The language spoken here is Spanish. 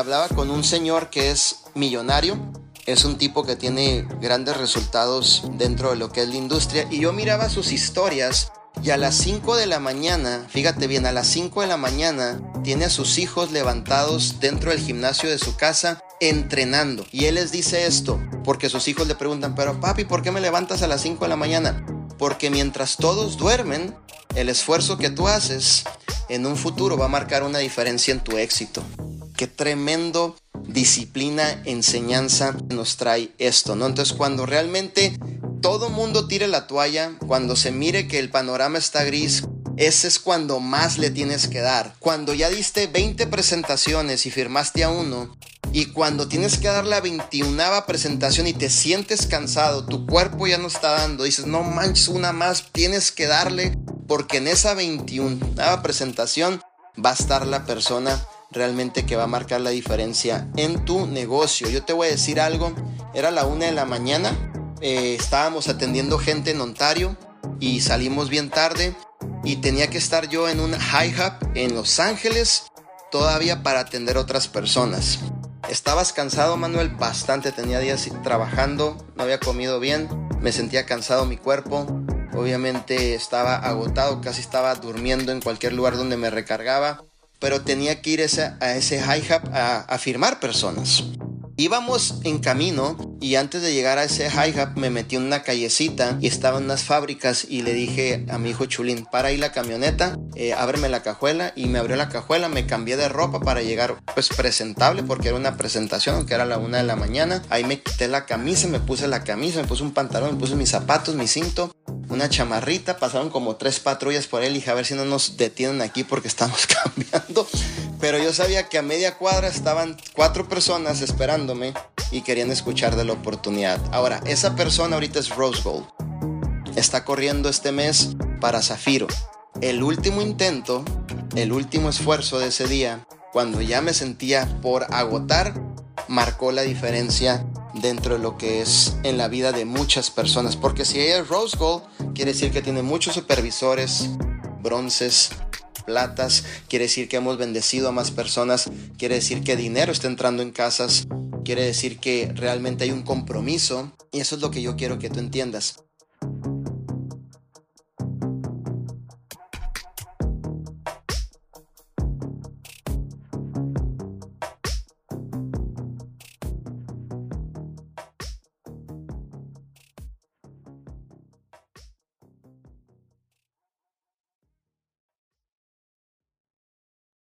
hablaba con un señor que es millonario, es un tipo que tiene grandes resultados dentro de lo que es la industria y yo miraba sus historias y a las 5 de la mañana, fíjate bien, a las 5 de la mañana tiene a sus hijos levantados dentro del gimnasio de su casa entrenando. Y él les dice esto, porque sus hijos le preguntan, pero papi, ¿por qué me levantas a las 5 de la mañana? Porque mientras todos duermen, el esfuerzo que tú haces en un futuro va a marcar una diferencia en tu éxito. Qué tremendo disciplina, enseñanza nos trae esto, ¿no? Entonces cuando realmente todo mundo tire la toalla, cuando se mire que el panorama está gris, ese es cuando más le tienes que dar. Cuando ya diste 20 presentaciones y firmaste a uno, y cuando tienes que dar la 21 presentación y te sientes cansado, tu cuerpo ya no está dando, dices, no manches una más, tienes que darle, porque en esa 21 presentación va a estar la persona realmente que va a marcar la diferencia en tu negocio. Yo te voy a decir algo, era la una de la mañana, eh, estábamos atendiendo gente en Ontario y salimos bien tarde y tenía que estar yo en un high hub en Los Ángeles todavía para atender otras personas. Estabas cansado, Manuel, bastante. Tenía días trabajando, no había comido bien, me sentía cansado mi cuerpo. Obviamente estaba agotado, casi estaba durmiendo en cualquier lugar donde me recargaba, pero tenía que ir a ese high hub a, a firmar personas. Íbamos en camino y antes de llegar a ese high hub me metí en una callecita y estaban unas fábricas y le dije a mi hijo Chulín, para ahí la camioneta, eh, ábreme la cajuela y me abrió la cajuela, me cambié de ropa para llegar pues presentable porque era una presentación, aunque era la una de la mañana. Ahí me quité la camisa, me puse la camisa, me puse un pantalón, me puse mis zapatos, mi cinto, una chamarrita, pasaron como tres patrullas por él y a ver si no nos detienen aquí porque estamos cambiando. Pero yo sabía que a media cuadra estaban cuatro personas esperándome y querían escuchar de la oportunidad. Ahora, esa persona ahorita es Rose Gold. Está corriendo este mes para Zafiro. El último intento, el último esfuerzo de ese día, cuando ya me sentía por agotar, marcó la diferencia dentro de lo que es en la vida de muchas personas. Porque si ella es Rose Gold, quiere decir que tiene muchos supervisores, bronces, platas, quiere decir que hemos bendecido a más personas, quiere decir que dinero está entrando en casas, quiere decir que realmente hay un compromiso y eso es lo que yo quiero que tú entiendas.